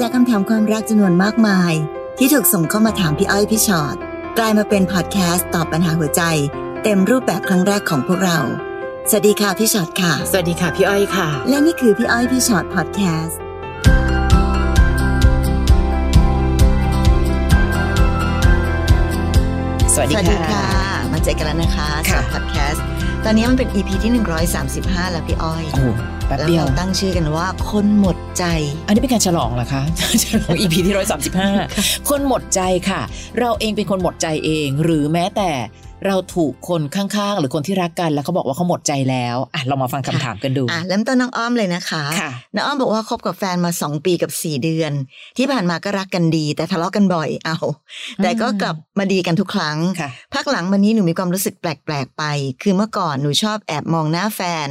จากคำถามความรักจำนวนมากมาย ที่ถูกส่งเข้ามาถามพี่อ้อยพี่ชอ็อตกลายมาเป็นพอดแคสต์ตอบปัญหาหัวใจ เต็มรูปแบบครั้งแรกของพวกเรา สวัสดีค่ะพี่ชอ็อตค่ะ สวัสดีค่ะพี่อ้อยค่ะ และนี่คือพี่อ้อยพี่ชอ็อตพอดแคสต์สวัสดีสวัสดีค่ะค่ะ มาเจอกันแล้วนะคะสำหค่ะรับพอดแคสต์ ตอนนี้มันเป็น EP ที่ 135 แล้วพี่อ้อยโอ้โหแป๊บแล้วเดียวเราตั้งชื่อกันว่า คนหมดใจ อันนี้เป็นการฉลองเหรอคะฉลอง EP ที่ร้อยสามสิบห้าคนหมดใจค่ะ เราเองเป็นคนหมดใจเอง หรือแม้แต่ เราถูกคนข้างๆ หรือคนที่รักกันแล้วเขาบอกว่าเขาหมดใจแล้วอะเรามาฟังคำถามกันดูอะเริ่มต้นน้องอ้อมเลยนะคะค่ะน้องอ้อมบอกว่าคบกับแฟนมาสองปีกับสี่เดือน ที่ผ่านมาก็รักกันดี แต่ทะเลาะกันบ่อยเอา แต่ก็กลับมาดีกันทุกครั้งค่ะพักหลังมานี้หนูมีความรู้สึกแปลกๆไป คือเมื่อก่อนหนูชอบแอบมองหน้าแฟน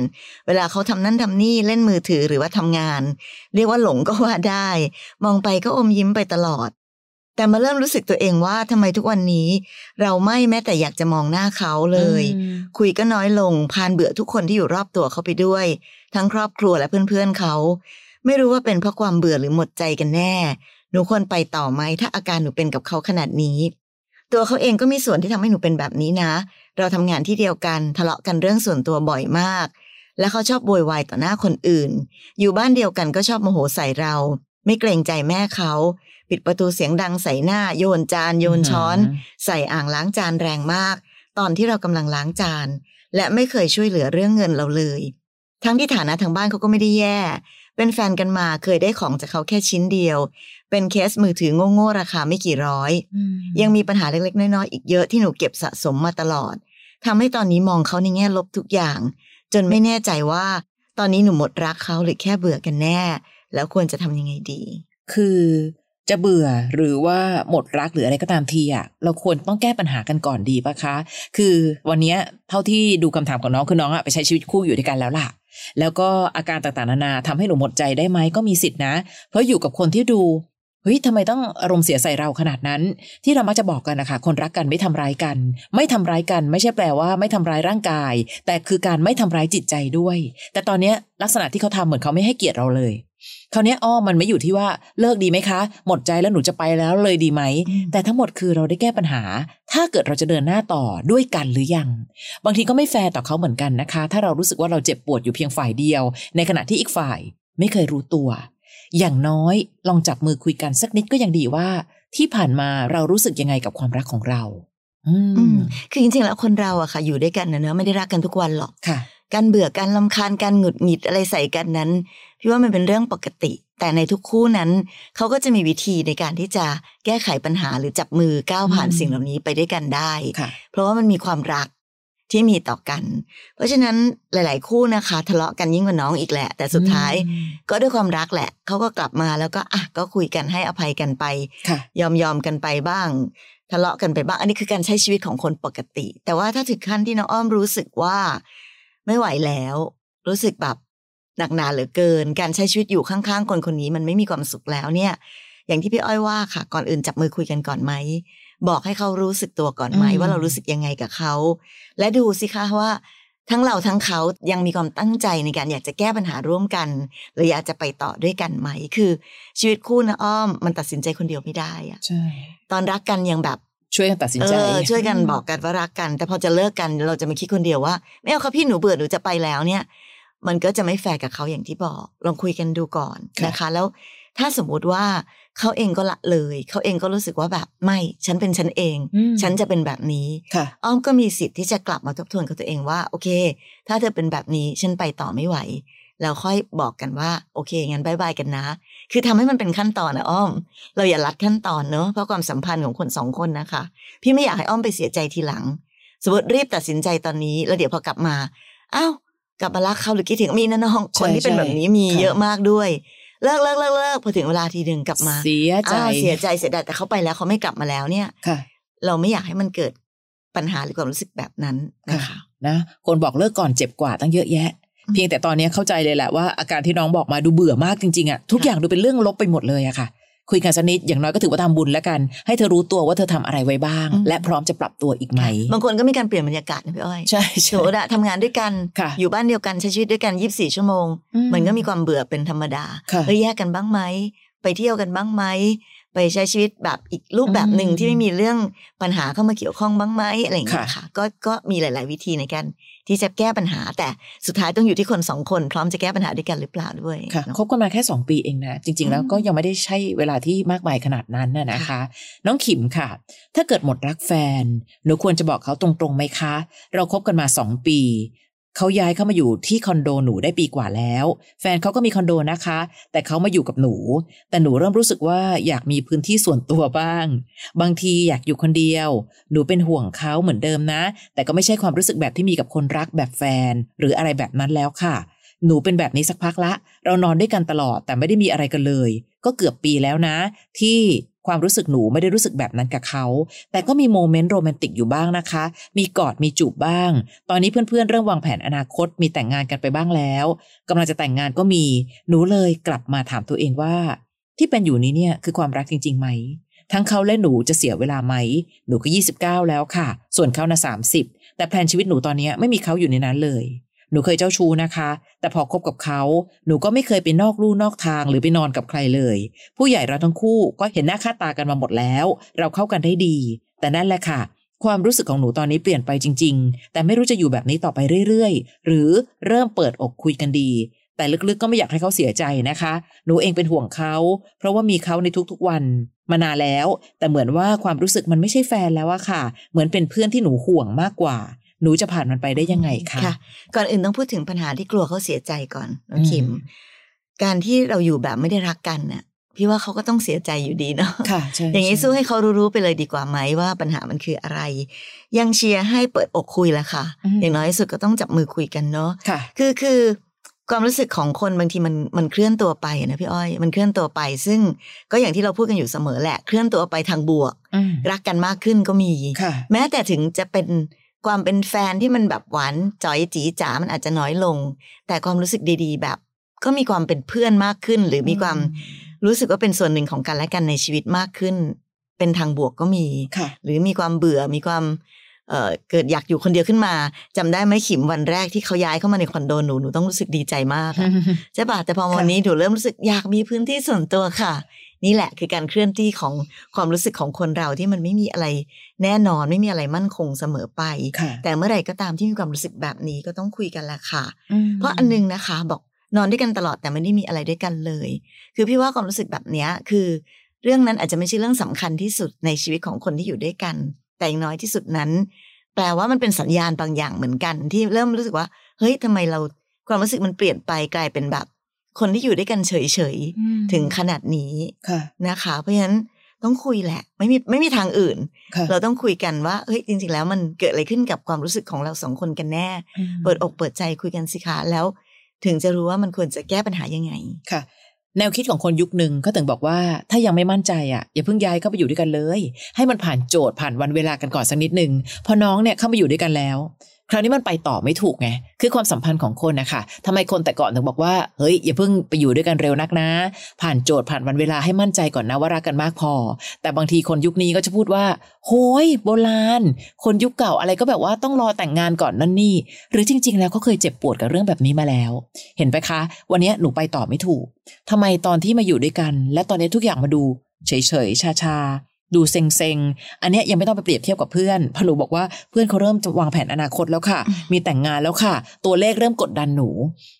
เวลาเขาทำนั่นทำนี่เล่นมือถือหรือว่าทำงาน เรียกว่าหลงก็ว่าได้ มองไปก็อมยิ้มไปตลอด แต่มาเริ่มรู้สึกตัวเองว่าทำไมทุกวันนี้ เราไม่แม้แต่อยากจะมองหน้าเขาเลยอืมคุยก็น้อยลงพานเบื่อทุกคนที่อยู่รอบตัวเขาไปด้วย ทั้งครอบครัวและเพื่อนๆเขา ไม่รู้ว่าเป็นเพราะความเบื่อหรือหมดใจกันแน่ หนูควรไปต่อไหมถ้าอาการหนูเป็นกับเขาขนาดนี้ ตัวเขาเองก็มีส่วนที่ทำให้หนูเป็นแบบนี้นะ เราทำงานที่เดียวกันทะเลาะกันเรื่องส่วนตัวบ่อยมาก และเขาชอบโวยวายต่อหน้าคนอื่น อยู่บ้านเดียวกันก็ชอบโมโหใส่เรา ไม่เกรงใจแม่เขา ปิดประตูเสียงดังใส่หน้า โยนจาน โยนช้อน ใส่อ่างล้างจานแรงมาก ตอนที่เรากำลังล้างจาน และไม่เคยช่วยเหลือเรื่องเงินเราเลย ทั้งที่ฐานะทางบ้านเขาก็ไม่ได้แย่ เป็นแฟนกันมาเคยได้ของจากเขาแค่ชิ้นเดียว เป็นเคสมือถือโง่ๆราคาไม่กี่ร้อยอืมยังมีปัญหาเล็กๆน้อยๆอีกเยอะที่หนูเก็บสะสมมาตลอดทำให้ตอนนี้มองเขาในแง่ลบทุกอย่าง จนไม่แน่ใจว่า ตอนนี้หนูหมดรักเขาหรือแค่เบื่อกันแน่ แล้วควรจะทำยังไงดี คือ จะเบื่อหรือว่าหมดรักหรืออะไรก็ตามทีอะเราควรต้องแก้ปัญหากันก่อนดีปะคะ คือวันนี้เท่าที่ดูคำถามของน้องคือน้องอะไปใช้ชีวิตคู่อยู่ด้วยกันแล้วล่ะ แล้วก็อาการต่างๆนานาทำให้หนูหมดใจได้ไหมก็มีสิทธินะ เพราะอยู่กับคนที่ดูเฮ้ยทำไมต้องอารมณ์เสียใส่เราขนาดนั้น ที่เรามักจะบอกกันนะคะคนรักกันไม่ทำร้ายกัน ไม่ทำร้ายกัน ไม่ใช่แปลว่าไม่ทำร้ายร่างกาย แต่คือการไม่ทำร้ายจิตใจด้วย แต่ตอนนี้ลักษณะที่เขาทำเหมือนเขาไม่ให้เกียรติเราเลย คราวเนี้ยอ้อมันไม่อยู่ที่ว่าเลิกดีไหมคะ หมดใจแล้วหนูจะไปแล้วเลยดีไหมอืมแต่ทั้งหมดคือเราได้แก้ปัญหา ถ้าเกิดเราจะเดินหน้าต่อด้วยกันหรือยัง บางทีก็ไม่แฟร์ต่อเขาเหมือนกันนะคะ ถ้าเรารู้สึกว่าเราเจ็บปวดอยู่เพียงฝ่ายเดียว ในขณะที่อีกฝ่ายไม่เคยรู้ตัว อย่างน้อยลองจับมือคุยกันสักนิดก็ยังดีว่า ที่ผ่านมาเรารู้สึกยังไงกับความรักของเรา อือืมมคือจริงๆแล้วคนเราอะค่ะ อยู่ด้วยกันนะเนอะไม่ได้รักกันทุกวันหรอกค่ะ การเบื่อการลำคาญการหงุดหงิดอะไรใส่กันนั้นพี่ว่ามันเป็นเรื่องปกติ แต่ในทุกคู่นั้นเขาก็จะมีวิธีในการที่จะแก้ไขปัญหาหรือจับมือก้าวผ่านอืมสิ่งเหล่านี้ไปด้วยกันได้ค่ะเพราะว่ามันมีความรักที่มีต่อกัน เพราะฉะนั้นหลาย ๆ คู่นะคะ ทะเลาะกันยิ่งกว่าน้องอีกแหละ แต่สุดท้ายอืมก็ด้วยความรักแหละเขาก็กลับมาแล้วก็อะก็คุยกันให้อภัยกันไปค่ะยอมยอมกันไปบ้าง ทะเลาะกันไปบ้าง อันนี้คือการใช้ชีวิตของคนปกติ แต่ว่าถ้าถึงขั้นที่น้องอ้อมรู้สึกว่า ไม่ไหวแล้ว รู้สึกแบบหนักหนาเหลือเกิน การใช้ชีวิตอยู่ข้างๆ คนคนนี้มันไม่มีความสุขแล้วเนี่ย อย่างที่พี่อ้อยว่าค่ะ ก่อนอื่นจับมือคุยกันก่อนไหมบอกให้เขารู้สึกตัวก่อนไหมอืมว่าเรารู้สึกยังไงกับเขา และดูสิคะว่า ทั้งเราทั้งเขายังมีความตั้งใจในการอยากจะแก้ปัญหาร่วมกันหรืออยากจะไปต่อด้วยกันไหม คือ ชีวิตคู่นะอ้อม มันตัดสินใจคนเดียวไม่ได้อะใช่ตอนรักกันยังแบบ ช่วยกันตัดสินเอใจอช่วยกันบอกกันว่ารักกัน แต่พอจะเลิกกันเราจะมาคิดคนเดียวว่า ไม่เอาค่ะพี่หนูเบื่อหนูจะไปแล้วเนี่ย มันก็จะไม่แฟร์กับเขาอย่างที่บอก ลองคุยกันดูก่อนค่ะนะคะ แล้วถ้าสมมุติว่าเขาเองก็ละเลย เขาเองก็รู้สึกว่าแบบไม่ฉันเป็นฉันเองอืมฉันจะเป็นแบบนี้ค่ะอ้อมก็มีสิทธิ์ที่จะกลับมาทบทวนกับตัวเองว่า โอเค ถ้าเธอเป็นแบบนี้ฉันไปต่อไม่ไหว แล้วค่อยบอกกันว่า โอเคงั้นบายบายกันนะ คือทำให้มันเป็นขั้นตอนนะอ้อม เราอย่าลัดขั้นตอนเนอะเพราะความสัมพันธ์ของคนสองคนนะคะ พี่ไม่อยากให้อ้อมไปเสียใจทีหลัง สมมติรีบตัดสินใจตอนนี้แล้วเดี๋ยวพอกลับมาอ้าวกลับมารักเขาหรือคิดถึงมีนะน้องใช่คนที่เป็นใช่แบบนี้มีค่ะเยอะมากด้วยเลิกเลิกเลิกเลิกพอถึงเวลาทีหนึ่งกลับมาเสียใจอ้าวเสียใจเสียดายแต่เขาไปแล้วเขาไม่กลับมาแล้วเนี่ยค่ะ เราไม่อยากให้มันเกิดปัญหาหรือความรู้สึกแบบนั้นนะคะนะคนบอกเลิกก่อนเจ็บกว่าตั้งเยอะแยะอืม เพียงแต่ตอนนี้เข้าใจเลยแหละว่าอาการที่น้องบอกมาดูเบื่อมากจริงๆอะทุกอย่างดูเป็นเรื่องลบไปหมดเลยอะค่ะ คุยกันสักนิดอย่างน้อยก็ถือว่าทำบุญแล้วกัน ให้เธอรู้ตัวว่าเธอทำอะไรไว้บ้างอืมและพร้อมจะปรับตัวอีกไหม บางคนก็มีการเปลี่ยนบรรยากาศนะพี่อ้อยใช่สใช่มมติอะทำงานด้วยกันค่ะอยู่บ้านเดียวกันใช้ชีวิตด้วยกันยีิบสี่ชั่วโมง มันก็มีความเบื่อเป็นธรรมดาค่ะเอ้ยแยกกันบ้างไหมไปเที่ยวกันบ้างไหม ไปใช้ชีวิตแบบอีกรูปแบบหนึ่งอืมที่ไม่มีเรื่องปัญหาเข้ามาเกี่ยวข้องบ้างไหมอะไรอย่างเงี้ยค่ะค่ะ ก็ก็มีหลาย ๆ วิธีในการที่จะแก้ปัญหา แต่สุดท้ายต้องอยู่ที่คนสองคนพร้อมจะแก้ปัญหาด้วยกันหรือเปล่าด้วยค่ะเนอะคบกันมาแค่สองปีเองนะจริง ๆ แล้วอืมก็ยังไม่ได้ใช่เวลาที่มากมายขนาดนั้นน่ะนะคะค่ะน้องขิมค่ะ ถ้าเกิดหมดรักแฟนหนูควรจะบอกเขาตรงๆไหมคะ เราคบกันมาสองปี เขาย้ายเข้ามาอยู่ที่คอนโดหนูได้ปีกว่าแล้ว แฟนเขาก็มีคอนโดนะคะ แต่เขามาอยู่กับหนู แต่หนูเริ่มรู้สึกว่าอยากมีพื้นที่ส่วนตัวบ้าง บางทีอยากอยู่คนเดียว หนูเป็นห่วงเขาเหมือนเดิมนะ แต่ก็ไม่ใช่ความรู้สึกแบบที่มีกับคนรักแบบแฟน หรืออะไรแบบนั้นแล้วค่ะ หนูเป็นแบบนี้สักพักละ เรานอนด้วยกันตลอดแต่ไม่ได้มีอะไรกันเลย ก็เกือบปีแล้วนะ ที่ความรู้สึกหนูไม่ได้รู้สึกแบบนั้นกับเขา แต่ก็มีโมเมนต์โรแมนติกอยู่บ้างนะคะ มีกอดมีจูบบ้าง ตอนนี้เพื่อนๆเริ่มวางแผนอนาคตมีแต่งงานกันไปบ้างแล้วกำลังจะแต่งงานก็มี หนูเลยกลับมาถามตัวเองว่า ที่เป็นอยู่นี้เนี่ยคือความรักจริงๆไหม ทั้งเขาและหนูจะเสียเวลาไหม หนูก็ 29 แล้วค่ะ ส่วนเขานะ30 แต่แพลนชีวิตหนูตอนนี้ไม่มีเขาอยู่ในนั้นเลย หนูเคยเจ้าชู้นะคะ แต่พอคบกับเขาหนูก็ไม่เคยไปนอกลู่นอกทางหรือไปนอนกับใครเลย ผู้ใหญ่เราทั้งคู่ก็เห็นหน้าค่าตากันมาหมดแล้ว เราเข้ากันได้ดี แต่นั่นแหละค่ะ ความรู้สึกของหนูตอนนี้เปลี่ยนไปจริง ๆ แต่ไม่รู้จะอยู่แบบนี้ต่อไปเรื่อยๆ หรือเริ่มเปิดอกคุยกันดี แต่ลึกๆก็ไม่อยากให้เขาเสียใจนะคะ หนูเองเป็นห่วงเขา เพราะว่ามีเขาในทุกๆวันมานานแล้ว แต่เหมือนว่าความรู้สึกมันไม่ใช่แฟนแล้วอะค่ะ เหมือนเป็นเพื่อนที่หนูห่วงมากกว่า หนูจะผ่านมันไปได้ยังไงคะค่ะก่อนอื่นต้องพูดถึงปัญหาที่กลัวเขาเสียใจก่อนน้องคิมอืมการที่เราอยู่แบบไม่ได้รักกันน่ะพี่ว่าเขาก็ต้องเสียใจอยู่ดีเนาะค่ะใช่อย่างนี้ช่สู้ให้เขารู้ๆไปเลยดีกว่าไหมว่าปัญหามันคืออะไร ยังเชียร์ให้เปิดอกคุยแหละค่ะ อย่างน้อยที่สุดก็ต้องจับมือคุยกันเนาะค่ะ คือคือความรู้สึกของคนบางทีมันมันเคลื่อนตัวไปนะพี่อ้อยมันเคลื่อนตัวไป ซึ่งก็อย่างที่เราพูดกันอยู่เสมอแหละ เคลื่อนตัวไปทางบวกอืมรักกันมากขึ้นก็มีค่ะแม้แต่ถึงจะเป็น ความเป็นแฟนที่มันแบบหวานจ๋อยจีจ๋ามันอาจจะน้อยลง แต่ความรู้สึกดี ๆ แบบ ก็มีความเป็นเพื่อนมากขึ้น หรือมีความรู้สึกว่าเป็นส่วนหนึ่งของกันและกันในชีวิตมากขึ้น เป็นทางบวกก็มีค่ะหรือมีความเบื่อมีความเอ่อเกิดอยากอยู่คนเดียวขึ้นมาจำได้ไหมขิมวันแรกที่เขาย้ายเข้ามาในคอนโดหนูหนูต้องรู้สึกดีใจมากอะใช่ปะแต่พอวันนี้หนูเริ่มรู้สึกอยากมีพื้นที่ส่วนตัวค่ะ นี่แหละคือการเคลื่อนที่ของความรู้สึกของคนเราที่มันไม่มีอะไรแน่นอนไม่มีอะไรมั่นคงเสมอไปค่ะแต่เมื่อไหร่ก็ตามที่มีความรู้สึกแบบนี้ก็ต้องคุยกันแหละค่ะอืมเพราะอันนึงนะคะบอกนอนด้วยกันตลอดแต่ไม่ได้มีอะไรด้วยกันเลย คือพี่ว่าความรู้สึกแบบเนี้ยคือ เรื่องนั้นอาจจะไม่ใช่เรื่องสำคัญที่สุดในชีวิตของคนที่อยู่ด้วยกัน แต่อย่างน้อยที่สุดนั้น แปลว่ามันเป็นสัญญาณบางอย่างเหมือนกัน ที่เริ่มรู้สึกว่า เฮ้ยทำไมเราความรู้สึกมันเปลี่ยนไปกลายเป็นแบบ คนที่อยู่ด้วยกันเฉยอืมๆถึงขนาดนี้ค่ะนะคะ เพราะฉะนั้นต้องคุยแหละ ไม่มีไม่มีทางอื่นค่ะเราต้องคุยกันว่าเฮ้ยจริง ๆ แล้วมันเกิดอะไรขึ้นกับความรู้สึกของเราสองคนกันแน่อืมเปิดอกเปิดใจคุยกันสิคะแล้ว ถึงจะรู้ว่ามันควรจะแก้ปัญหายังไงค่ะแนวคิดของคนยุคหนึ่งก็ถึงบอกว่าถ้ายังไม่มั่นใจอะอย่าเพิ่งย้ายเข้าไปอยู่ด้วยกันเลย ให้มันผ่านโจทย์ผ่านวันเวลากันก่อนสักนิดหนึ่งพอน้องเนี่ยเข้ามาอยู่ด้วยกันแล้ว คราวนี้มันไปต่อไม่ถูกไง คือความสัมพันธ์ของคนนะคะทำไมคนแต่ก่อนถึงบอกว่า เฮ้ย อย่าเพิ่งไปอยู่ด้วยกันเร็วนักนะ ผ่านโจทย์ผ่านวันเวลาให้มั่นใจก่อนนะว่ารักกันมากพอ แต่บางทีคนยุคนี้ก็จะพูดว่า โห้ยโบราณ คนยุคเก่าอะไรก็แบบว่าต้องรอแต่งงานก่อนนั่นนี่ หรือจริง ๆ แล้วเขาเคยเจ็บปวดกับเรื่องแบบนี้มาแล้ว เห็นไหมคะ วันนี้หนูไปต่อไม่ถูกทำไมตอนที่มาอยู่ด้วยกัน และตอนนี้ทุกอย่างมาดู เฉยๆชาๆ ดูเซ็งๆ อันเนี้ยยังไม่ต้องไปเปรียบเทียบกับเพื่อนเพราะหนูบอกว่าเพื่อนเขาเริ่มจะวางแผนอนาคตแล้วค่ะ มีแต่งงานแล้วค่ะ ตัวเลขเริ่มกดดันหนู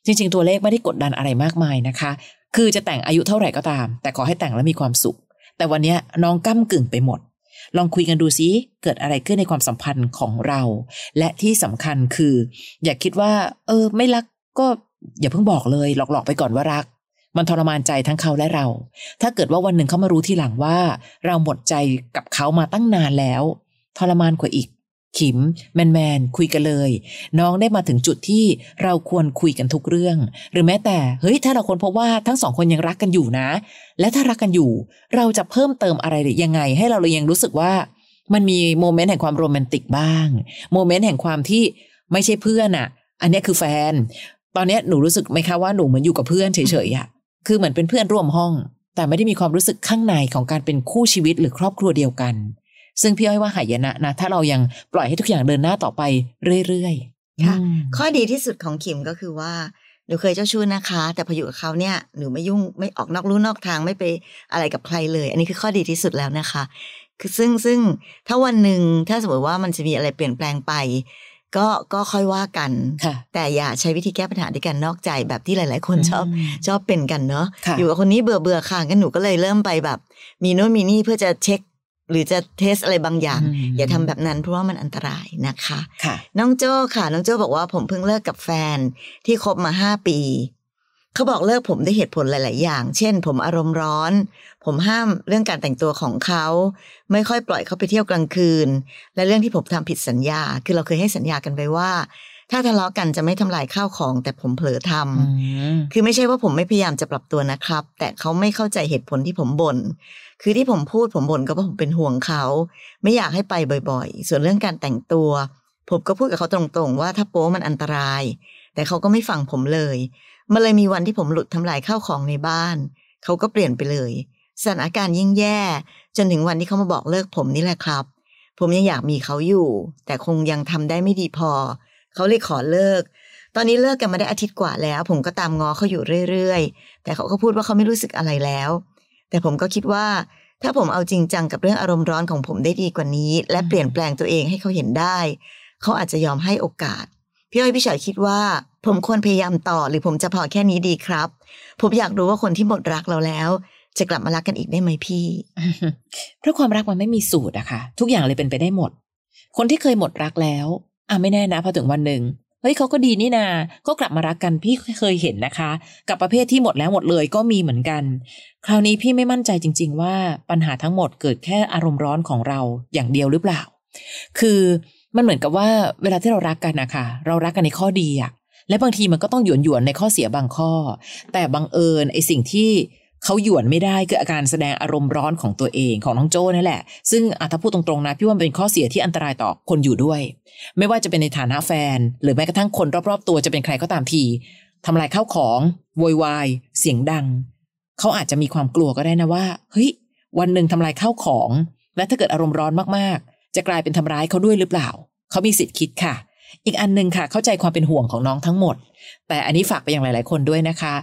จริง ๆ ตัวเลขไม่ได้กดดันอะไรมากมายนะคะ คือจะแต่งอายุเท่าไหร่ก็ตาม แต่ขอให้แต่งแล้วมีความสุข แต่วันเนี้ยน้องก้ากึ่งไปหมด ลองคุยกันดูซิเกิดอะไรขึ้นในความสัมพันธ์ของเรา และที่สำคัญคือ อย่าคิดว่า เออ ไม่รักก็อย่าเพิ่งบอกเลย หลอกๆไปก่อนว่ารัก มันทรมานใจทั้งเขาและเรา ถ้าเกิดว่าวันหนึ่งเขามารู้ทีหลังว่า เราหมดใจกับเขามาตั้งนานแล้ว ทรมานกว่าอีก ขิม แมนแมนคุยกันเลย น้องได้มาถึงจุดที่เราควรคุยกันทุกเรื่อง หรือแม้แต่เฮ้ยถ้าเราค้นพบว่าทั้งสองคนยังรักกันอยู่นะ และถ้ารักกันอยู่ เราจะเพิ่มเติมอะไรหรือยังไง ให้เราเลยยังรู้สึกว่า มันมี moment แห่งความโรแมนติกบ้าง moment แห่งความที่ไม่ใช่เพื่อนอะอันนี้คือแฟน ตอนนี้หนูรู้สึกไหมคะว่าหนูเหมือนอยู่กับเพื่อนเฉยๆอะ คือเหมือนเป็นเพื่อนร่วมห้อง แต่ไม่ได้มีความรู้สึกข้างในของการเป็นคู่ชีวิตหรือครอบครัวเดียวกัน ซึ่งพี่อ้อยว่าหายนะนะ ถ้าเรายังปล่อยให้ทุกอย่างเดินหน้าต่อไปเรื่อยๆค่ะอืมข้อดีที่สุดของขิมก็คือว่าหนูเคยเจ้าชู้นะคะ แต่พออยู่กับเขาเนี่ยหนูไม่ยุ่งไม่ออกนอกลู่นอกทางไม่ไปอะไรกับใครเลย อันนี้คือข้อดีที่สุดแล้วนะคะ คือซึ่งซึ่งถ้าวันหนึ่งถ้าสมมติว่ามันจะมีอะไรเปลี่ยนแปลงไป ก็ก็ค่อยว่ากันค่ะแต่อย่าใช้วิธีแก้ปัญหาด้วยการนอกใจแบบที่หลาย ๆ คนชอบอืมชอบเป็นกันเนาะค่ะอยู่กับคนนี้เบื่อเบื่อค่ะกันหนูก็เลยเริ่มไปแบบ มีโน่นมีนี่เพื่อจะเช็ค หรือจะเทสอะไรบางอย่างอืมอย่าทำแบบนั้นเพราะว่ามันอันตรายนะคะค่ะน้องโจ้ค่ะ น้องโจ้บอกว่าผมเพิ่งเลิกกับแฟนที่คบมาห้าปี เขาบอกเลิกผมด้วยเหตุผลหลาย ๆ อย่าง เช่น ผมอารมณ์ร้อน ผมห้ามเรื่องการแต่งตัวของเขา ไม่ค่อยปล่อยเขาไปเที่ยวกลางคืน และเรื่องที่ผมทำผิดสัญญา คือเราเคยให้สัญญากันไปว่า ถ้าทะเลาะกันจะไม่ทำลายข้าวของ แต่ผมเผลอทำอืมคือไม่ใช่ว่าผมไม่พยายามจะปรับตัวนะครับ แต่เขาไม่เข้าใจเหตุผลที่ผมบน่นคือที่ผมพูดผมบ่นก็เพราะผมเป็นห่วงเขา ไม่อยากให้ไปบ่อย ๆ ส่วนเรื่องการแต่งตัว ผมก็พูดกับเขาตรง ๆ ว่าถ้าโป๊มันอันตราย แต่เขาก็ไม่ฟังผมเลย มันเลยมีวันที่ผมหลุดทำลายข้าวของในบ้าน เขาก็เปลี่ยนไปเลย สถานการณ์ยิ่งแย่ จนถึงวันที่เขามาบอกเลิกผมนี่แหละครับ ผมยังอยากมีเขาอยู่ แต่คงยังทำได้ไม่ดีพอ เขาเลยขอเลิก ตอนนี้เลิกกันมาได้อาทิตย์กว่าแล้ว ผมก็ตามง้อเขาอยู่เรื่อยๆ แต่เขาก็พูดว่าเขาไม่รู้สึกอะไรแล้ว แต่ผมก็คิดว่าถ้าผมเอาจริงจังกับเรื่องอารมณ์ร้อนของผมได้ดีกว่านี้ และเปลี่ยนแปลงตัวเองให้เขาเห็นได้ เขาอาจจะยอมให้โอกาส พี่อ้อยพี่ชอยคิดว่า ผมควรพยายามต่อหรือผมจะพอแค่นี้ดีครับ ผมอยากรู้ว่าคนที่หมดรักเราแล้ว จะกลับมารักกันอีกได้ไหมพี่ เพราะความรักมันไม่มีสูตรอะค่ะ ทุกอย่างเลยเป็นไปได้หมด คนที่เคยหมดรักแล้วอะไม่แน่นะพอถึงวันหนึ่งเฮ้ยเขาก็ดีนี่นา ก็กลับมารักกันพี่เคยเห็นนะคะ กับประเภทที่หมดแล้วหมดเลยก็มีเหมือนกัน คราวนี้พี่ไม่มั่นใจจริง ๆ ว่าปัญหาทั้งหมดเกิดแค่อารมณ์ร้อนของเราอย่างเดียวหรือเปล่า คือมันเหมือนกับว่าเวลาที่เรารักกันนะคะเรารักกันในข้อดีอะ และบางทีมันก็ต้องหยวนหยวนในข้อเสียบางข้อ แต่บังเอิญไอสิ่งที่เขาหยวนไม่ได้คืออาการแสดงอารมณ์ร้อนของตัวเองของน้องโจ้นั่นแหละ ซึ่งอะถ้าพูดตรงๆนะพี่ว่าเป็นข้อเสียที่อันตรายต่อคนอยู่ด้วย ไม่ว่าจะเป็นในฐานะแฟน หรือแม้กระทั่งคนรอบๆ ตัวจะเป็นใครก็ตามทีทำลายข้าวของโวยวายเสียงดัง เขาอาจจะมีความกลัวก็ได้นะว่าเฮ้ยวันหนึ่งทำลายข้าวของ และถ้าเกิดอารมณ์ร้อนมากๆ จะกลายเป็นทำร้ายเขาด้วยหรือเปล่า เขามีสิทธิ์คิดค่ะ อีกอันหนึ่งค่ะ เข้าใจความเป็นห่วงของน้องทั้งหมด แต่อันนี้ฝากไปยังหลาย ๆ คนด้วยนะคะ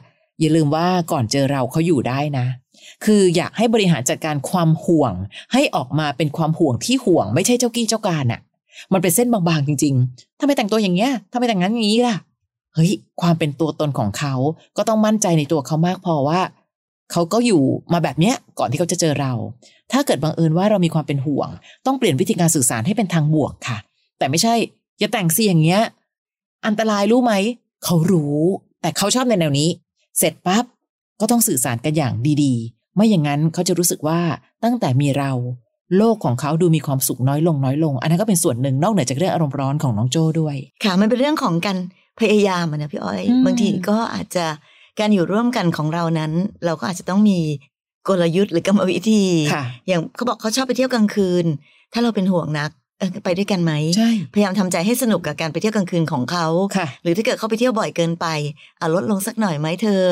อย่าลืมว่าก่อนเจอเราเขาอยู่ได้นะ คืออยากให้บริหารจัดการความห่วง ให้ออกมาเป็นความห่วงที่ห่วง ไม่ใช่เจ้ากี้เจ้าการอะมันเป็นเส้นบางๆจริงๆทำไมแต่งตัวอย่างเงี้ยทำไมแต่งงานอย่างนี้ล่ะเฮ้ยความเป็นตัวตนของเขาก็ต้องมั่นใจในตัวเขามากพอว่าเขาก็อยู่มาแบบเนี้ยก่อนที่เขาจะเจอเรา ถ้าเกิดบังเอิญว่าเรามีความเป็นห่วง ต้องเปลี่ยนวิธีการสื่อสารให้เป็นทางบวกค่ะ แต่ไม่ใช่ อย่าแต่งเสียางเงี้ย อันตรายรู้ไหม เขารู้ แต่เขาชอบในแนวนี้ เสร็จปั๊บก็ต้องสื่อสารกันอย่างดีๆ ไม่อย่างนั้นเขาจะรู้สึกว่าตั้งแต่มีเรา โลกของเขาดูมีความสุขน้อยลงน้อยลง อันนั้นก็เป็นส่วนหนึ่งนอกเหนือจากเรื่องอารมณ์ร้อนของน้องโจ้ด้วย ค่ะมันเป็นเรื่องของการพยายามอะนะพี่อ้อยอืมบางทีก็อาจจะการอยู่ร่วมกันของเรานั้น เราก็อาจจะต้องมีกลยุทธ์หรือกรรมวิธีค่ะอย่างเขาบอกเขาชอบไปเที่ยวกลางคืน ถ้าเราเป็นห่วงนักเออ ไปด้วยกันไหมใช่พยายามทำใจให้สนุกกับการไปเที่ยวกลางคืนของเขาค่ะหรือถ้าเกิดเขาไปเที่ยวบ่อยเกินไปอะลดลงสักหน่อยไหมเธอ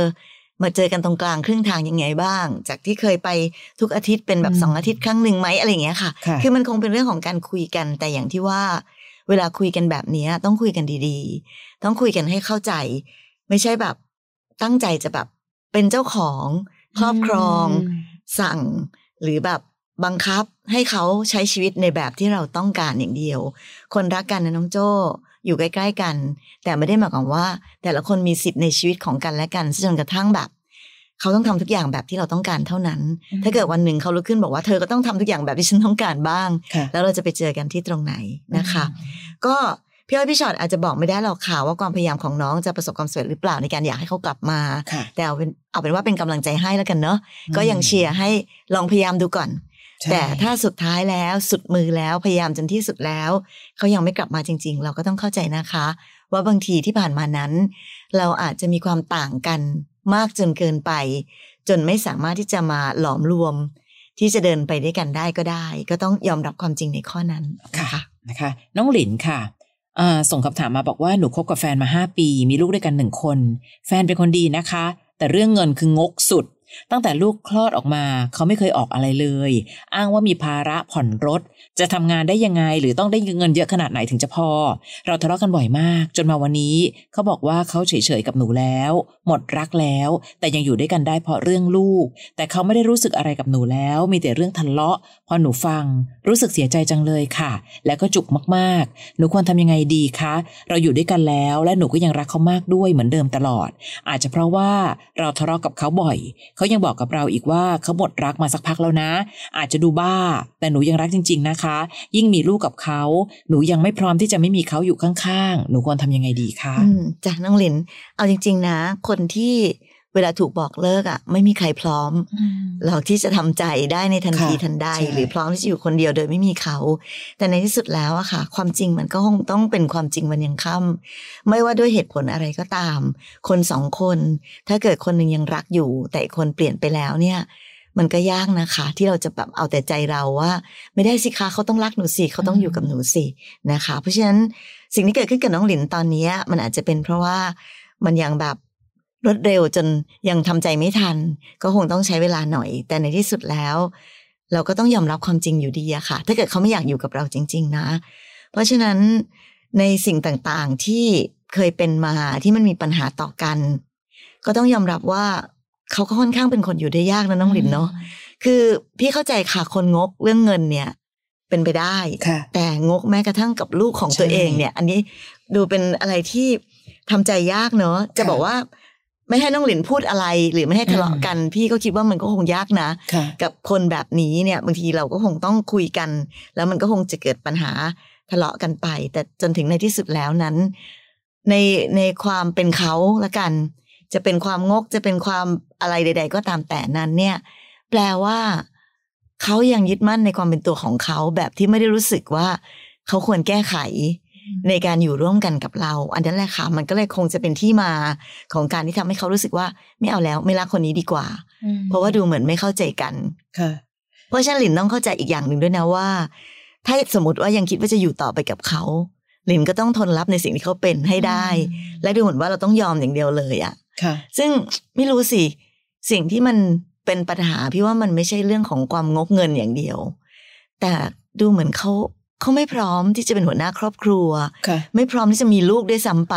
มาเจอกันตรงกลางครึ่งทางยังไงบ้าง จากที่เคยไปทุกอาทิตย์เป็นแบอืบมสองอาทิตย์ครั้งหนึ่งไหมอะไรอย่างเงี้ยค่ะค่ะ คือมันคงเป็นเรื่องของการคุยกันแต่อย่างที่ว่า เวลาคุยกันแบบเนี้ยต้องคุยกันดีๆ ต้องคุยกันให้เข้าใจ ไม่ใช่แบบตั้งใจจะแบบเป็นเจ้าของครอบครอง สั่งหรือแบบ บังคับให้เขาใช้ชีวิตในแบบที่เราต้องการอย่างเดียว คนรักกันนะน้องโจ้อยู่ใกล้ ๆ กัน แต่ไม่ได้หมายความว่า แต่ละคนมีสิทธิ์ในชีวิตของกันและกันจนกระทั่งแบบ เขาต้องทำทุกอย่างแบบที่เราต้องการเท่านั้นอืมถ้าเกิดวันหนึ่งเขาลุกขึ้นบอกว่าเธอก็ต้องทำทุกอย่างแบบที่ฉันต้องการบ้างค่ะแล้วเราจะไปเจอกันที่ตรงไหนนะคะ ก็พี่อ้อยพี่ชอตอาจจะบอกไม่ได้หรอกค่ะว่าความพยายามของน้องจะประสบความสำเร็จหรือเปล่าในการอยากให้เขากลับมาค่ะแต่เอาเป็นเอาเป็นว่าเป็นกำลังใจให้แล้วกันเนาะก็ยังเชียร์ให้ลองพยายามดูก่อนใช่ แต่ถ้าสุดท้ายแล้วสุดมือแล้วพยายามจนที่สุดแล้วเขายังไม่กลับมาจริง ๆ เราก็ต้องเข้าใจนะคะ ว่าบางทีที่ผ่านมานั้น เราอาจจะมีความต่างกันมากจนเกินไป จนไม่สามารถที่จะมาหลอมรวม ที่จะเดินไปด้วยกันได้ก็ได้ ก็ต้องยอมรับความจริงในข้อนั้นนะคะนะคะ น้องหลินค่ะอ่าส่งคำถามมาบอกว่าหนูคบกับแฟนมาห้าปี มีลูกด้วยกันหนึ่งคน แฟนเป็นคนดีนะคะ แต่เรื่องเงินคืองกสุด ตั้งแต่ลูกคลอดออกมาเขาไม่เคยออกอะไรเลย อ้างว่ามีภาระผ่อนรถ จะทำงานได้ยังไง หรือต้องได้เงินเยอะขนาดไหนถึงจะพอ เราทะเลาะกันบ่อยมาก จนมาวันนี้เขาบอกว่าเขาเฉยๆกับหนูแล้ว หมดรักแล้ว แต่ยังอยู่ด้วยกันได้เพราะเรื่องลูก แต่เขาไม่ได้รู้สึกอะไรกับหนูแล้ว มีแต่เรื่องทะเลาะ พอหนูฟัง รู้สึกเสียใจจังเลยค่ะ แล้วก็จุกมากๆ หนูควรทำยังไงดีคะ เราอยู่ด้วยกันแล้ว และหนูก็ยังรักเขามากด้วยเหมือนเดิมตลอด อาจจะเพราะว่าเราทะเลาะกับเขาบ่อยเขายังบอกกับเราอีกว่าเขาหมดรักมาสักพักแล้วนะ อาจจะดูบ้า แต่หนูยังรักจริง ๆนะคะ ยิ่งมีลูกกับเขาหนูยังไม่พร้อมที่จะไม่มีเขาอยู่ข้างๆ หนูควรทำยังไงดีคะอืมจ้ะน้องหลิน เอาจริง ๆ นะ คนที่ เวลาถูกบอกเลิกอะ ไม่มีใครพร้อมหรอกที่จะทำใจได้ในทันทีค่ะทันใดใช่หรือพร้อมที่จะอยู่คนเดียวโดยไม่มีเขา แต่ในที่สุดแล้วอะค่ะ ความจริงมันก็คงต้องเป็นความจริงวันยังค่ำไม่ว่าด้วยเหตุผลอะไรก็ตาม คนสองคน ถ้าเกิดคนหนึ่งยังรักอยู่ แต่อีกคนเปลี่ยนไปแล้วเนี่ยมันก็ยากนะคะ ที่เราจะแบบเอาแต่ใจเราว่า ไม่ได้สิคะเขาต้องรักหนูสิเขาต้องอยู่กับหนูสินะคะ เพราะฉะนั้นสิ่งที่เกิดขึ้นกับน้องหลินตอนนี้มันอาจจะเป็นเพราะว่ามันยังแบบ รวดเร็วจนยังทำใจไม่ทัน ก็คงต้องใช้เวลาหน่อย แต่ในที่สุดแล้ว เราก็ต้องยอมรับความจริงอยู่ดีอะค่ะ ถ้าเกิดเขาไม่อยากอยู่กับเราจริง ๆ นะ เพราะฉะนั้นในสิ่งต่างๆที่เคยเป็นมาที่มันมีปัญหาต่อกัน ก็ต้องยอมรับว่าเขาก็ค่อนข้างเป็นคนอยู่ได้ยากนะน้องหลินเนาะคือพี่เข้าใจค่ะคนงกเรื่องเงินเนี่ย เป็นไปได้ค่ะแต่งกแม้กระทั่งกับลูกของตัวใช่เองเนี่ย อันนี้ดูเป็นอะไรที่ทำใจยากเนอะจะค่ะบอกว่า ไม่ให้น้องหลินพูดอะไร หรือไม่ให้ทะเลาะกัน พี่ก็คิดว่ามันก็คงยากนะค่ะกับคนแบบนี้เนี่ยบางทีเราก็คงต้องคุยกัน แล้วมันก็คงจะเกิดปัญหาทะเลาะกันไป แต่จนถึงในที่สุดแล้วนั้น ในในความเป็นเขาละกัน จะเป็นความงกจะเป็นความอะไรใด ๆ ก็ตามแต่นั้น เนี่ย แปลว่าเขายังยึดมั่นในความเป็นตัวของเขาแบบที่ไม่ได้รู้สึกว่าเขาควรแก้ไข ในการอยู่ร่วมกันกับเรา อันนั้นแหละค่ะ มันก็เลยคงจะเป็นที่มาของการที่ทำให้เขารู้สึกว่าไม่เอาแล้วไม่รักคนนี้ดีกว่า เพราะว่าดูเหมือนไม่เข้าใจกันค่ะเพราะฉะนันหลินต้องเข้าใจอีกอย่างหนึ่งด้วยนะว่า ถ้าสมมติว่ายังคิดว่าจะอยู่ต่อไปกับเขาหลินก็ต้องทนรับในสิ่งที่เขาเป็นให้ได้ และดูเหมือนว่าเราต้องยอมอย่างเดียวเลยอะค่ะ ซึ่งไม่รู้สิ สิ่งที่มันเป็นปัญหาพี่ว่ามันไม่ใช่เรื่องของความงกเงินอย่างเดียว แต่ดูเหมือนเขา เขาไม่พร้อมที่จะเป็นหัวหน้าครอบครัวค่ะไม่พร้อมที่จะมีลูกด้วยซ้ำไป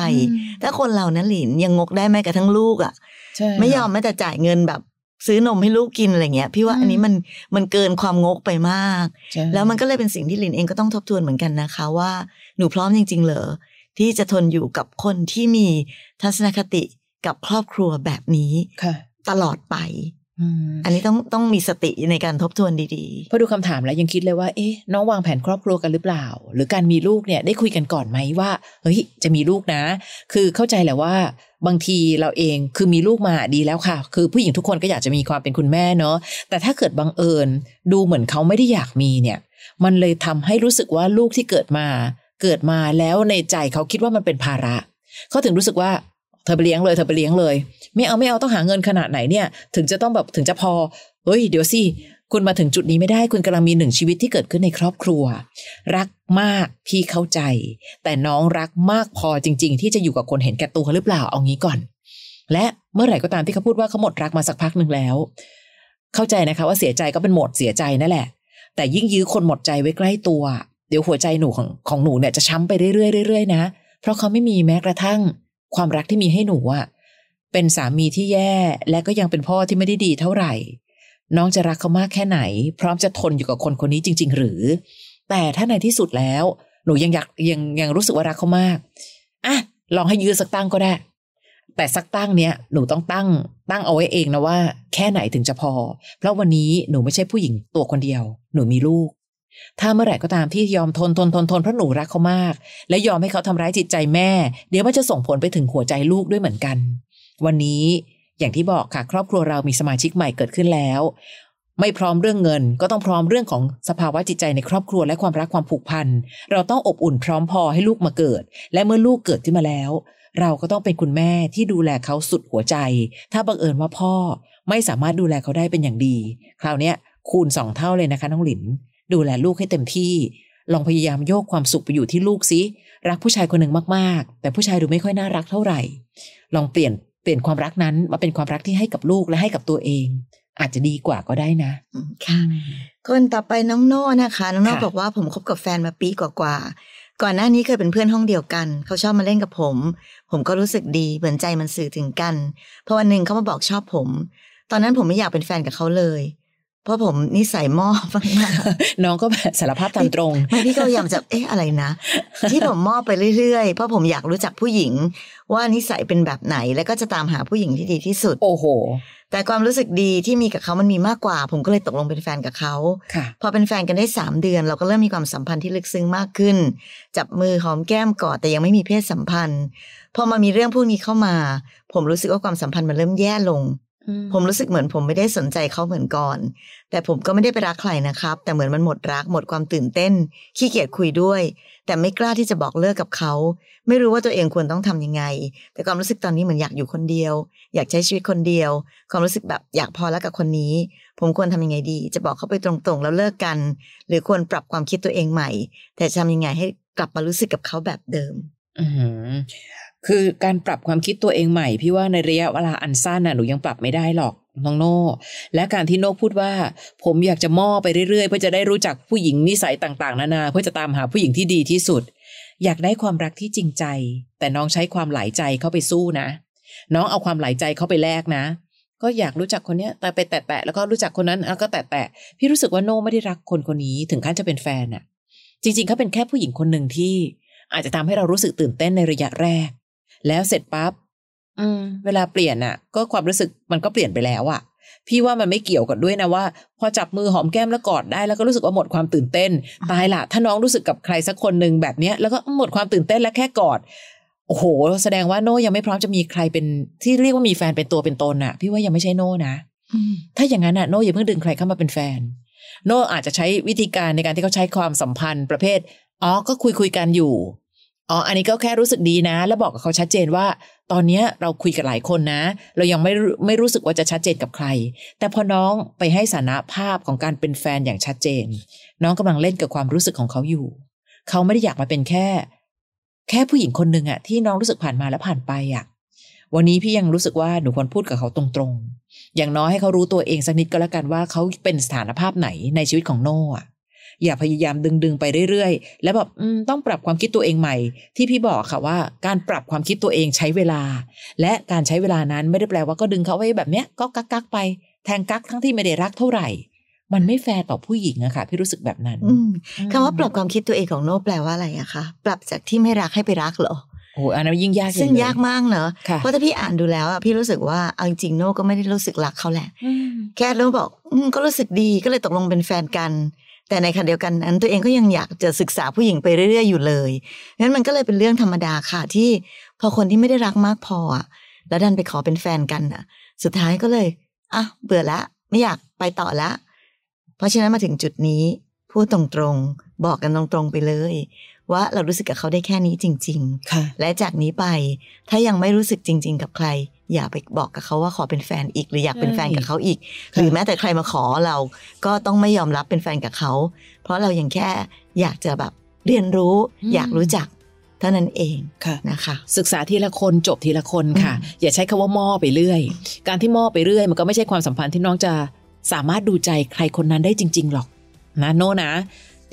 ถ้าคนเรานะหลินยังงกได้แม้กระทั่งลูกอะ่ะใช่ไม่ยอมแม้แต่จ่ายเงินแบบ ซื้อนมให้ลูกกินอะไรเงี้ย พี่ว่าอืมอันนี้มันมันเกินความงกไปมากใช่แล้วมันก็เลยเป็นสิ่งที่ลินเองก็ต้องทบทวนเหมือนกันนะคะ ว่าหนูพร้อมจริง ๆ เหรอที่จะทนอยู่กับคนที่มีทัศนคติกับครอบครัวแบบนี้ค่ะตลอดไป อืมอันนี้ต้องต้องมีสติในการทบทวนดีพอดูคำถามแล้วยังคิดเลยว่า เอ๊ะ น้องวางแผนครอบครัวกันหรือเปล่า หรือการมีลูกเนี่ยได้คุยกันก่อนไหมว่า เฮ้ย จะมีลูกนะ คือเข้าใจแหละว่า บางทีเราเองคือมีลูกมาดีแล้วค่ะ คือผู้หญิงทุกคนก็อยากจะมีความเป็นคุณแม่เนาะ แต่ถ้าเกิดบังเอิญ ดูเหมือนเขาไม่ได้อยากมีเนี่ย มันเลยทำให้รู้สึกว่าลูกที่เกิดมา เกิดมาแล้วในใจเขาคิดว่ามันเป็นภาระ เขาถึงรู้สึกว่า เธอไปเลี้ยงเลยเธอไปเลี้ยงเลย ไม่เอาไม่เอาต้องหาเงินขนาดไหนเนี่ย ถึงจะต้องแบบถึงจะพอเฮ้ยเดี๋ยวสิคุณมาถึงจุดนี้ไม่ได้คุณกำลังมีหนึ่งชีวิตที่เกิดขึ้นในครอบครัว รักมากพี่เข้าใจ แต่น้องรักมากพอจริง ๆ ที่จะอยู่กับคนเห็นแก่ตัวหรือเปล่าเอางี้ก่อน และเมื่อไหร่ก็ตามที่เขาพูดว่าเขาหมดรักมาสักพักหนึ่งแล้ว เข้าใจนะคะว่าเสียใจก็เป็นหมดเสียใจนั่นแหละ แต่ยิ่งยื้อคนหมดใจไว้ใกล้ตัว เดี๋ยวหัวใจหนูของของหนูเนี่ยจะช้ำไปเรื่อยๆเรื่อยๆนะเพราะเขาไม่มีแม้กระทั่ง ความรักที่มีให้หนูอะเป็นสามีที่แย่และก็ยังเป็นพ่อที่ไม่ได้ดีเท่าไหร่ น้องจะรักเขามากแค่ไหน พร้อมจะทนอยู่กับคนคนนี้จริง ๆ หรือ แต่ถ้าในที่สุดแล้ว หนูยังอยากยังยังรู้สึกว่ารักเขามากอะลองให้ยื้อสักตั้งก็ได้ แต่สักตั้งเนี้ยหนูต้องตั้งตั้งเอาไว้เองนะว่า แค่ไหนถึงจะพอ เพราะวันนี้หนูไม่ใช่ผู้หญิงตัวคนเดียว หนูมีลูก ถ้าเมื่อไหร่ก็ตามที่ยอมทนทนทนทนเพราะหนูรักเขามาก และยอมให้เขาทำร้ายจิตใจแม่ เดี๋ยวมันจะส่งผลไปถึงหัวใจลูกด้วยเหมือนกัน วันนี้อย่างที่บอกค่ะครอบครัวเรามีสมาชิกใหม่เกิดขึ้นแล้ว ไม่พร้อมเรื่องเงิน ก็ต้องพร้อมเรื่องของสภาวะจิตใจในครอบครัวและความรักความผูกพันเราต้องอบอุ่นพร้อมพอให้ลูกมาเกิด และเมื่อลูกเกิดขึ้นมาแล้ว เราก็ต้องเป็นคุณแม่ที่ดูแลเขาสุดหัวใจ ถ้าบังเอิญว่าพ่อไม่สามารถดูแลเขาได้เป็นอย่างดี คราวนี้คูณสองเท่าเลยนะคะน้องหลิน ดูแลลูกให้เต็มที่ ลองพยายามโยกความสุขไปอยู่ที่ลูกสิรักผู้ชายคนหนึ่งมากๆ แต่ผู้ชายดูไม่ค่อยน่ารักเท่าไหร่ ลองเปลี่ยนเปลี่ยนความรักนั้นมาเป็นความรักที่ให้กับลูกและให้กับตัวเอง อาจจะดีกว่าก็ได้นะอืมค่ะคนต่อไปน้องโน่นะคะ น้องโน่ค่ะบอกว่าผมคบกับแฟนมาปีกว่าๆก่อนหน้านี้เคยเป็นเพื่อนห้องเดียวกัน เขาชอบมาเล่นกับผม ผมก็รู้สึกดีเหมือนใจมันสื่อถึงกันเพราะวันหนึ่งเขามาบอกชอบผม ตอนนั้นผมไม่อยากเป็นแฟนกับเขาเลย เพราะผมนิสัยมอบมากๆน้องก็แบบสารภาพตามตรงไม่พี่ก็พยายามจะเอ๊ะอะไรนะ ที่ผมมอบไปเรื่อยๆ เพราะผมอยากรู้จักผู้หญิง ว่านิสัยเป็นแบบไหนแล้วก็จะตามหาผู้หญิงที่ดีที่สุด โอ้โห แต่ความรู้สึกดีที่มีกับเขามันมีมากกว่า ผมก็เลยตกลงเป็นแฟนกับเขาค่ะพอเป็นแฟนกันได้สามเดือน เราก็เริ่มมีความสัมพันธ์ที่ลึกซึ้งมากขึ้น จับมือหอมแก้มกอดแต่ยังไม่มีเพศสัมพันธ์พอมามีเรื่องพวกนี้เข้ามา ผมรู้สึกว่าความสัมพันธ์มันเริ่มแย่ลง ผมรู้สึกเหมือนผมไม่ได้สนใจเขาเหมือนก่อน แต่ผมก็ไม่ได้ไปรักใครนะครับ แต่เหมือนมันหมดรักหมดความตื่นเต้น ขี้เกียจคุยด้วย แต่ไม่กล้าที่จะบอกเลิกกับเขา ไม่รู้ว่าตัวเองควรต้องทำยังไง แต่ความรู้สึกตอนนี้เหมือนอยากอยู่คนเดียว อยากใช้ชีวิตคนเดียว ความรู้สึกแบบอยากพอแล้วกับคนนี้ ผมควรทำยังไงดี จะบอกเขาไปตรงๆแล้วเลิกกัน หรือควรปรับความคิดตัวเองใหม่ แต่จะทำยังไงให้กลับมารู้สึกกับเขาแบบเดิม อืม คือการปรับความคิดตัวเองใหม่ พี่ว่าในระยะเวลาอันสั้นน่ะหนูยังปรับไม่ได้หรอกน้องโน่และการที่โน่พูดว่า ผมอยากจะม่อไปเรื่อยๆ เพื่อจะได้รู้จักผู้หญิงนิสัยต่างๆ นานา เพื่อจะตามหาผู้หญิงที่ดีที่สุด อยากได้ความรักที่จริงใจ แต่น้องใช้ความหลายใจเข้าไปสู้นะ น้องเอาความหลายใจเข้าไปแลกนะ ก็อยากรู้จักคนเนี้ยแต่ไปแตะๆแล้วก็รู้จักคนนั้นแล้วก็แตะๆพี่รู้สึกว่าโน่ไม่ได้รักคนคนนี้ถึงขั้นจะเป็นแฟนน่ะจริงๆเขาเป็นแค่ผู้หญิงคนหนึ่งที่อาจจะทำให้เรารู้สึกตื่นเต้นในระยะแรก แล้วเสร็จปั๊บอืม เวลาเปลี่ยนน่ะ ก็ความรู้สึกมันก็เปลี่ยนไปแล้วอะพี่ว่ามันไม่เกี่ยวกับด้วยนะว่า พอจับมือหอมแก้มแล้วกอดได้แล้วก็รู้สึกว่าหมดความตื่นเต้น ตายละถ้าน้องรู้สึกกับใครสักคนหนึ่งแบบเนี้ยแล้วก็หมดความตื่นเต้นแล้วแค่กอดโอ้โห แสดงว่าโน่ยังไม่พร้อมจะมีใครเป็นที่เรียกว่ามีแฟนเป็นตัวเป็นตนน่ะ พี่ว่ายังไม่ใช่โน่นะถ้าอย่างนั้นน่ะโน่อย่าเพิ่งดึงใครเข้ามาเป็นแฟน โน่อาจจะใช้วิธีการในการที่เขาใช้ความสัมพันธ์ประเภทอ๋อก็คุยคุยกันอยู่ อ๋ออันนี้ก็แค่รู้สึกดีนะ แล้วบอกกับเขาชัดเจนว่า ตอนเนี้ยเราคุยกับหลายคนนะ เรายังไม่รู้ไม่รู้สึกว่าจะชัดเจนกับใคร แต่พอน้องไปให้สถานะภาพของการเป็นแฟนอย่างชัดเจน น้องกำลังเล่นกับความรู้สึกของเขาอยู่ เขาไม่ได้อยากมาเป็นแค่ แค่ผู้หญิงคนหนึ่งอะที่น้องรู้สึกผ่านมาแล้วผ่านไปอะวันนี้พี่ยังรู้สึกว่าหนูควรพูดกับเขาตรงๆ อย่างน้อยให้เขารู้ตัวเองสักนิดก็แล้วกันว่าเขาเป็นสถานภาพไหนในชีวิตของโน่อะ อย่าพยายามดึงดึงๆไปเรื่อยๆ แล้วแบบอืมต้องปรับความคิดตัวเองใหม่ ที่พี่บอกค่ะว่าการปรับความคิดตัวเองใช้เวลา และการใช้เวลานั้นไม่ได้แปลว่าก็ดึงเขาไว้แบบเนี้ยก็กักกักๆไปแทงกักทั้งที่ไม่ได้รักเท่าไหร่ มันไม่แฟร์ต่อผู้หญิงอะค่ะพี่รู้สึกแบบนั้นอืมคำว่าปรับความคิดตัวเองของโน่แปลว่าอะไรอะคะปรับจากที่ไม่รักให้ไปรักเหรอโอ้โหอันนั้นยิ่งยากใหญ่ซึ่งเลยยากมากเนอะค่ะเพราะถ้าพี่อ่านดูแล้วอะพี่รู้สึกว่าเอาจริงๆโน่ก็ไม่ได้รู้สึกรักเขาแหละอืมแค่โน่บอกอืมก็รู้สึกดีก็เลยตกลงเป็นแฟนกัน แต่ในขณะเดียวกันนั้น ตัวเองก็ยังอยากจะศึกษาผู้หญิงไปเรื่อยๆอยู่เลยงั้นมันก็เลยเป็นเรื่องธรรมดาค่ะที่พอคนที่ไม่ได้รักมากพออะแล้วดันไปขอเป็นแฟนกันอะสุดท้ายก็เลยอะเบื่อละ ไม่อยากไปต่อละ เพราะฉะนั้นมาถึงจุดนี้พูดตรงๆ บอกกันตรงๆไปเลย ว่าเรารู้สึกกับเขาได้แค่นี้จริงๆค่ะและจากนี้ไปถ้ายังไม่รู้สึกจริง ๆ กับใคร อย่าไปบอกกับเขาว่าขอเป็นแฟนอีก หรืออยากเป็นแฟนกับเขาอีกค่ะหรือแม้แต่ใครมาขอเราก็ต้องไม่ยอมรับเป็นแฟนกับเขา เพราะเรายังแค่อยากจะแบบเรียนรู้ อยากรู้จักเท่านั้นเองค่ะนะคะ ศึกษาทีละคนจบทีละคนค่ะอืมอย่าใช้คำว่าม่อไปเรื่อย การที่ม่อไปเรื่อยมันก็ไม่ใช่ความสัมพันธ์ที่น้องจะสามารถดูใจใครคนนั้นได้จริง ๆ หรอกนะโน่นะ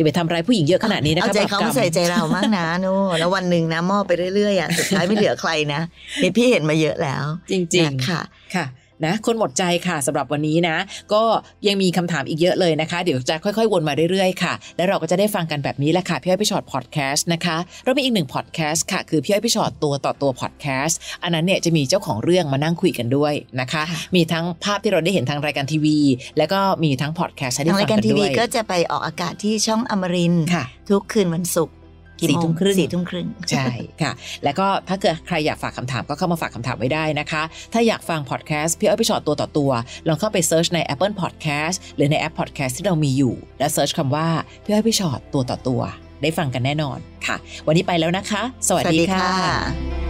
อย่าไปทำร้ายผู้หญิงเยอะขนาดนี้นะคะเอาใจเขาบปกรรมาใส่ใจเรามากนะโน่แล้ววันหนึ่งนะมอบไปเรื่อยๆอะสุดท้ายไม่เหลือใครนะเห็นพี่เห็นมาเยอะแล้ว จริงนะคะๆค่ะ นะคนหมดใจค่ะสำหรับวันนี้นะ ก็ยังมีคำถามอีกเยอะเลยนะคะ เดี๋ยวจะค่อยๆ วนมาเรื่อยๆค่ะ แล้วเราก็จะได้ฟังกันแบบนี้แหละค่ะ พี่อ้อยพี่ชอตพอดแคสต์นะคะเรามีอีกหนึ่งพอดแคสต์ค่ะคือพี่อ้อยพี่ชอตตัวต่อตัวพอดแคสต์อันนั้นเนี่ยจะมีเจ้าของเรื่องมานั่งคุยกันด้วยนะคะค่ะมีทั้งภาพที่เราได้เห็นทางรายการทีวี แล้วก็มีทั้งพอดแคสต์ให้ได้ฟังกันด้วย ทางรายการทีวีก็จะไปออกอากาศที่ช่องอมรินทร์ค่ะทุกคืนวันศุกร์กี่ สี่โมทุ่มครึ่งสี่ทุ่มครึ่งใช่ค่ะ แล้วก็ถ้าเกิดใครอยากฝากคำถามก็เข้ามาฝากคำถามไว้ได้นะคะ ถ้าอยากฟังพอดแคสต์พี่อ้อยพี่ชอตตัวต่อตัว ลองเข้าไป search ใน Apple Podcast หรือในแอป Podcast ที่เรามีอยู่ และ search คำว่าพี่อ้อยพี่ชอตตัวต่อตัว ได้ฟังกันแน่นอนค่ะ วันนี้ไปแล้วนะคะ สวัสดีค่ะ